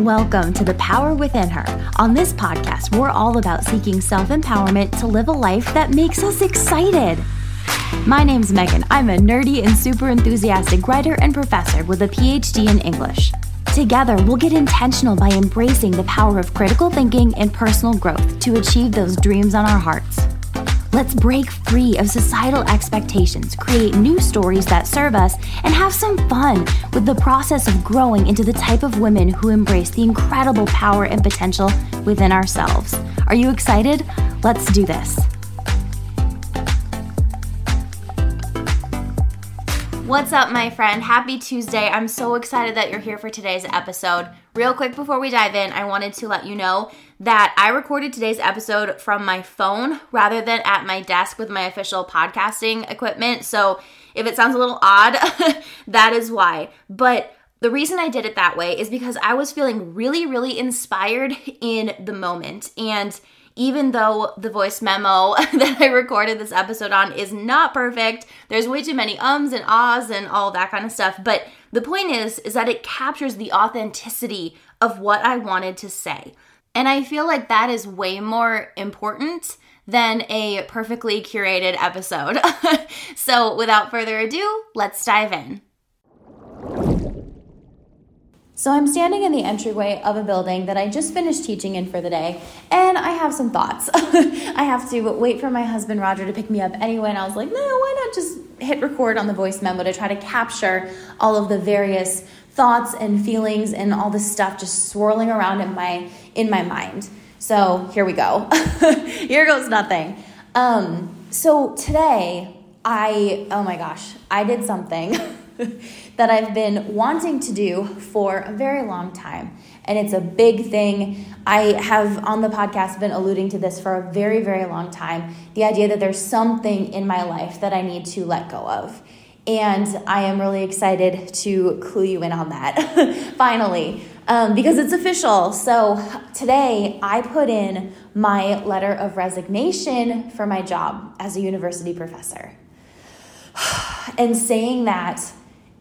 Welcome to The Power Within Her. On this podcast, we're all about seeking self empowerment to live a life that makes us excited. My name's Megan. I'm a nerdy and super enthusiastic writer and professor with a PhD in English. Together, we'll get intentional by embracing the power of critical thinking and personal growth to achieve those dreams on our hearts. Let's break free of societal expectations, create new stories that serve us, and have some fun with the process of growing into the type of women who embrace the incredible power and potential within ourselves. Are you excited? Let's do this. What's up, my friend? Happy Tuesday. I'm so excited that you're here for today's episode. Real quick before we dive in, I wanted to let you know that I recorded today's episode from my phone rather than at my desk with my official podcasting equipment. So if it sounds a little odd, that is why. But the reason I did it that way is because I was feeling really, really inspired in the moment. And even though the voice memo that I recorded this episode on is not perfect, there's way too many ums and ahs and all that kind of stuff. But the point is, is that it captures the authenticity of what I wanted to say. And I feel like that is way more important than a perfectly curated episode. so without further ado, let's dive in. So I'm standing in the entryway of a building that I just finished teaching in for the day, and I have some thoughts. I have to wait for my husband Roger to pick me up anyway, and I was like, no, why not just hit record on the voice memo to try to capture all of the various thoughts and feelings and all this stuff just swirling around in my in my mind. So here we go. here goes nothing. Um, so today I oh my gosh, I did something that I've been wanting to do for a very long time. And it's a big thing. I have on the podcast been alluding to this for a very, very long time the idea that there's something in my life that I need to let go of. And I am really excited to clue you in on that finally um, because it's official. So today I put in my letter of resignation for my job as a university professor. And saying that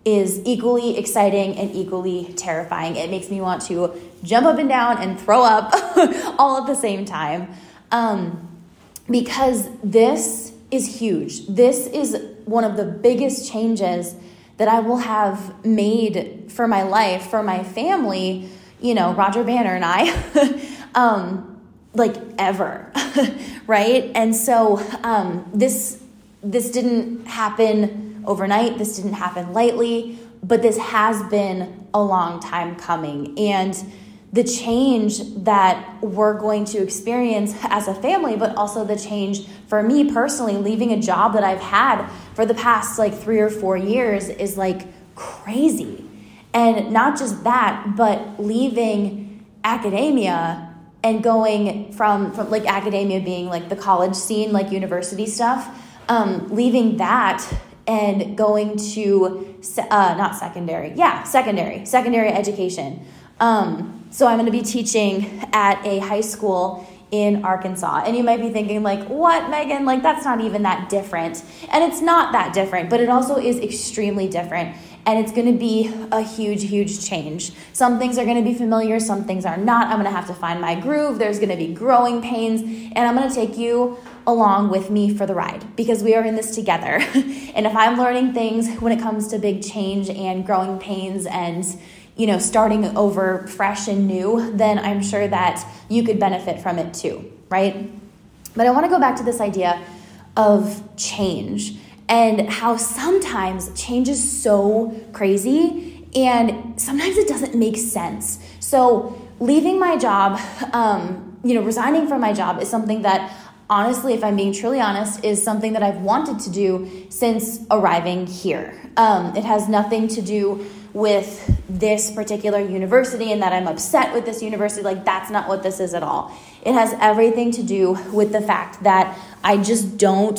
is equally exciting and equally terrifying. It makes me want to jump up and down and throw up all at the same time. Um, because this is huge. This is one of the biggest changes that I will have made for my life, for my family, you know, Roger Banner and I, um, like ever, right? And so um, this this didn't happen overnight. This didn't happen lightly, but this has been a long time coming. And the change that we're going to experience as a family, but also the change for me personally, leaving a job that I've had for the past like three or four years is like crazy. And not just that, but leaving academia and going from, from like academia being like the college scene, like university stuff, um, leaving that and going to uh, not secondary yeah secondary secondary education. Um, so i'm going to be teaching at a high school in arkansas. And you might be thinking like what megan? Like that's not even that different. And it's not that different but it also is extremely different. And it's going to be a huge huge change. Some things are going to be familiar some things are not. I'm going to have to find my groove. There's going to be growing pains. And i'm going to take you along with me for the ride because we are in this together. and if I'm learning things when it comes to big change and growing pains and you know starting over fresh and new, then I'm sure that you could benefit from it too, right? But I want to go back to this idea of change and how sometimes change is so crazy and sometimes it doesn't make sense. So, leaving my job, um, you know, resigning from my job is something that honestly, if I'm being truly honest, is something that I've wanted to do since arriving here. Um, it has nothing to do with this particular university and that I'm upset with this university. Like, that's not what this is at all. It has everything to do with the fact that I just don't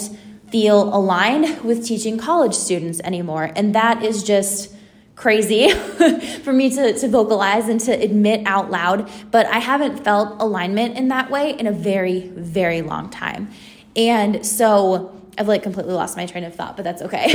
feel aligned with teaching college students anymore. And that is just crazy for me to, to vocalize and to admit out loud, but I haven't felt alignment in that way in a very, very long time. And so I've like completely lost my train of thought, but that's okay.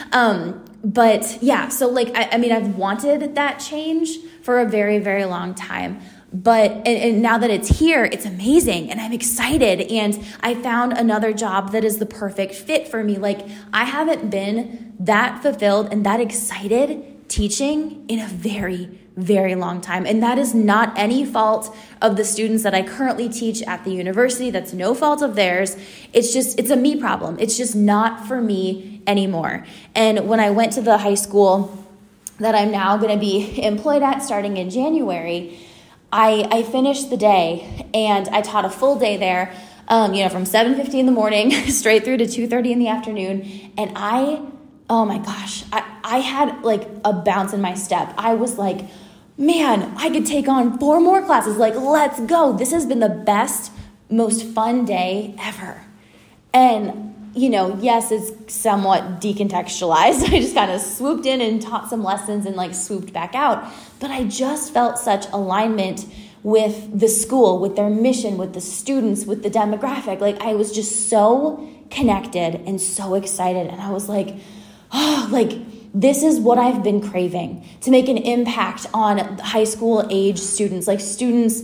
um, but yeah, so like, I, I mean, I've wanted that change for a very, very long time but and, and, now that it's here it's amazing and i'm excited. And i found another job that is the perfect fit for me. Like i haven't been that fulfilled and that excited teaching in a very very long time. And that is not any fault of the students that i currently teach at the university. That's no fault of theirs. It's just it's a me problem. It's just not for me anymore. And when i went to the high school that i'm now going to be employed at starting in january I, I finished the day and I taught a full day there, um, you know, from 7.50 in the morning straight through to 2.30 in the afternoon. And I, oh my gosh, I, I had like a bounce in my step. I was like, man, I could take on four more classes. Like, let's go. This has been the best, most fun day ever. And you know, yes, it's somewhat decontextualized. I just kind of swooped in and taught some lessons and like swooped back out. But I just felt such alignment with the school, with their mission, with the students, with the demographic. Like I was just so connected and so excited. And I was like, oh, like this is what I've been craving to make an impact on high school age students, like students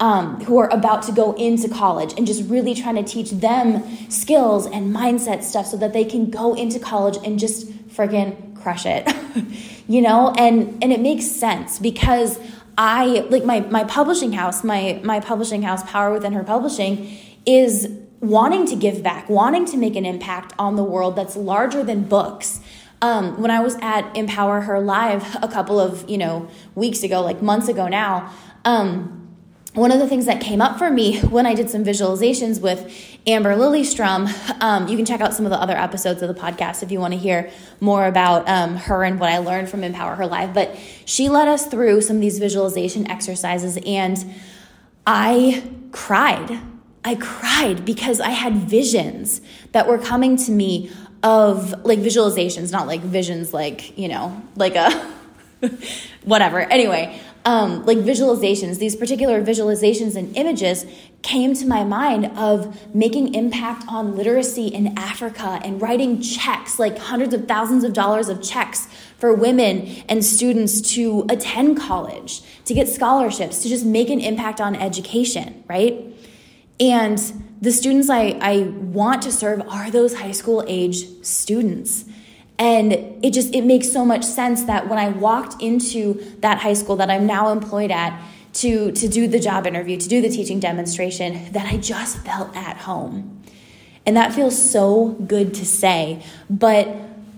um, who are about to go into college and just really trying to teach them skills and mindset stuff so that they can go into college and just friggin' crush it you know? And and it makes sense because i like my my publishing house my my publishing house power within her publishing is wanting to give back wanting to make an impact on the world that's larger than books. Um, when i was at empower her live a couple of you know weeks ago like months ago now um, one of the things that came up for me when I did some visualizations with Amber Lilyestrom, um, you can check out some of the other episodes of the podcast if you want to hear more about um, her and what I learned from Empower Her Live. But she led us through some of these visualization exercises, and I cried. I cried because I had visions that were coming to me of like visualizations, not like visions, like, you know, like a whatever. Anyway, um, like visualizations, these particular visualizations and images came to my mind of making impact on literacy in Africa and writing checks, like hundreds of thousands of dollars of checks for women and students to attend college, to get scholarships, to just make an impact on education, right? And the students I, I want to serve are those high school age students. And it just it makes so much sense that when I walked into that high school that I'm now employed at to to do the job interview, to do the teaching demonstration, that I just felt at home. And that feels so good to say. But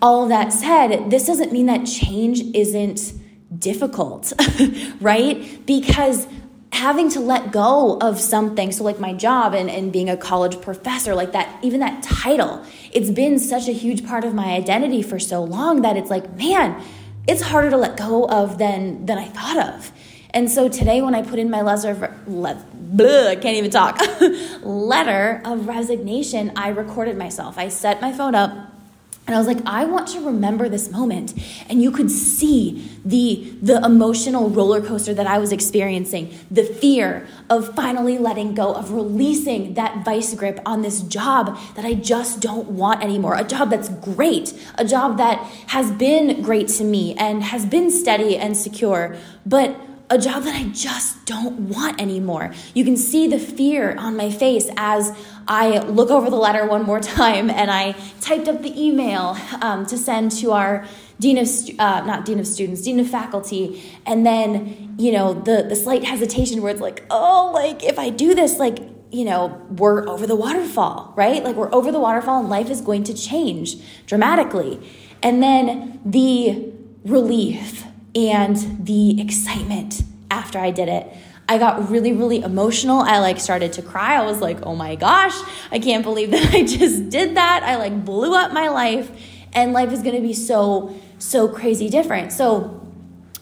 all of that said, this doesn't mean that change isn't difficult, right? Because having to let go of something so like my job and, and being a college professor like that even that title it's been such a huge part of my identity for so long that it's like man it's harder to let go of than than i thought of. And so today when i put in my letter le- i can't even talk letter of resignation i recorded myself. I set my phone up and I was like, I want to remember this moment. And you could see the, the emotional roller coaster that I was experiencing, the fear of finally letting go, of releasing that vice grip on this job that I just don't want anymore. A job that's great, a job that has been great to me and has been steady and secure, but a job that I just don't want anymore. You can see the fear on my face as I look over the letter one more time and I typed up the email um, to send to our dean of uh, not dean of students, dean of faculty, and then you know the the slight hesitation where it's like, oh, like if I do this, like you know we're over the waterfall, right? Like we're over the waterfall and life is going to change dramatically, and then the relief and the excitement after I did it. I got really, really emotional. I like started to cry. I was like, oh my gosh, I can't believe that I just did that. I like blew up my life, and life is gonna be so, so crazy different. So,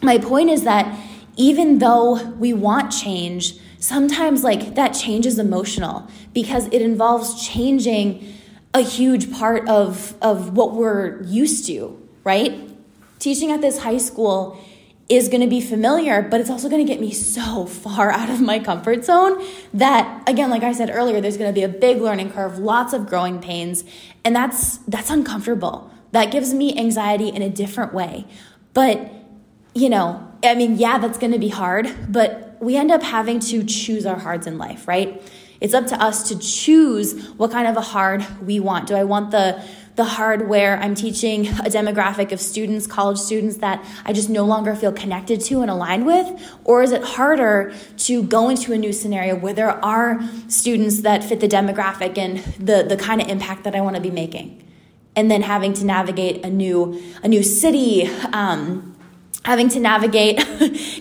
my point is that even though we want change, sometimes like that change is emotional because it involves changing a huge part of, of what we're used to, right? Teaching at this high school is going to be familiar, but it's also going to get me so far out of my comfort zone that again, like I said earlier, there's going to be a big learning curve, lots of growing pains, and that's that's uncomfortable. That gives me anxiety in a different way. But you know, I mean, yeah, that's going to be hard, but we end up having to choose our hards in life, right? It's up to us to choose what kind of a hard we want. Do I want the the hard where I'm teaching a demographic of students, college students that I just no longer feel connected to and aligned with? Or is it harder to go into a new scenario where there are students that fit the demographic and the, the kind of impact that I want to be making? And then having to navigate a new, a new city, um, having to navigate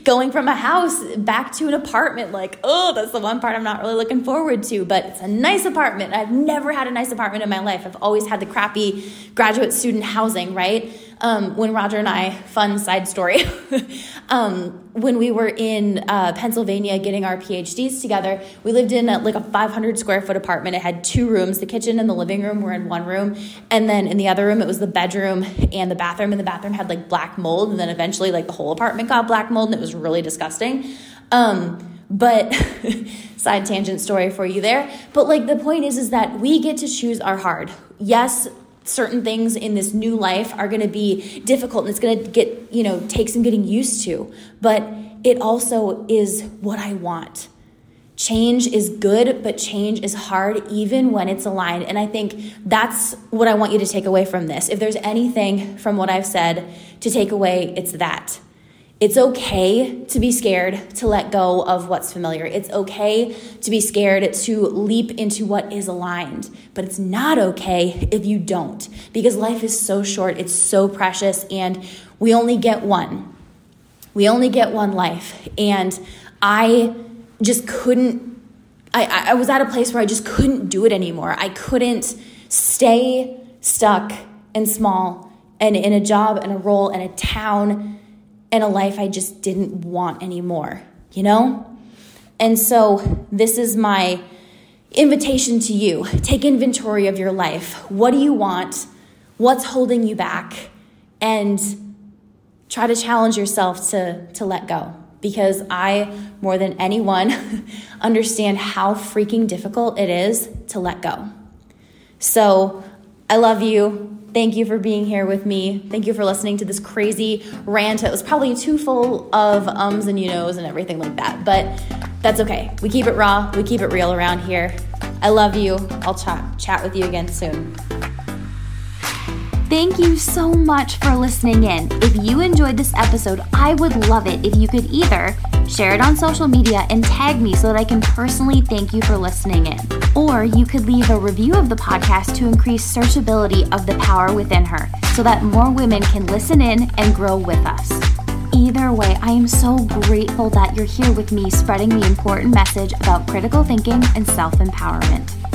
going from a house back to an apartment like oh that's the one part i'm not really looking forward to but it's a nice apartment. I've never had a nice apartment in my life. I've always had the crappy graduate student housing right um, when Roger and I, fun side story, um, when we were in uh, Pennsylvania getting our PhDs together, we lived in a, like a 500 square foot apartment. It had two rooms. The kitchen and the living room were in one room. And then in the other room, it was the bedroom and the bathroom. And the bathroom had like black mold. And then eventually, like the whole apartment got black mold and it was really disgusting. Um, but side tangent story for you there. But like the point is, is that we get to choose our hard. Yes, certain things in this new life are going to be difficult and it's going to get, you know, take some getting used to. But it also is what I want. Change is good, but change is hard even when it's aligned. And I think that's what I want you to take away from this. If there's anything from what I've said to take away, it's that. It's okay to be scared to let go of what's familiar. It's okay to be scared to leap into what is aligned. But it's not okay if you don't because life is so short, it's so precious, and we only get one. We only get one life. And I just couldn't, I, I was at a place where I just couldn't do it anymore. I couldn't stay stuck and small and in a job and a role and a town and a life I just didn't want anymore, you know? And so this is my invitation to you. Take inventory of your life. What do you want? What's holding you back? And try to challenge yourself to, to let go. Because I, more than anyone, understand how freaking difficult it is to let go. So I love you. Thank you for being here with me. Thank you for listening to this crazy rant. It was probably too full of ums and you knows and everything like that, but that's okay. We keep it raw, we keep it real around here. I love you. I'll chat, chat with you again soon. Thank you so much for listening in. If you enjoyed this episode, I would love it if you could either share it on social media and tag me so that I can personally thank you for listening in. Or you could leave a review of the podcast to increase searchability of the power within her so that more women can listen in and grow with us. Either way, I am so grateful that you're here with me spreading the important message about critical thinking and self empowerment.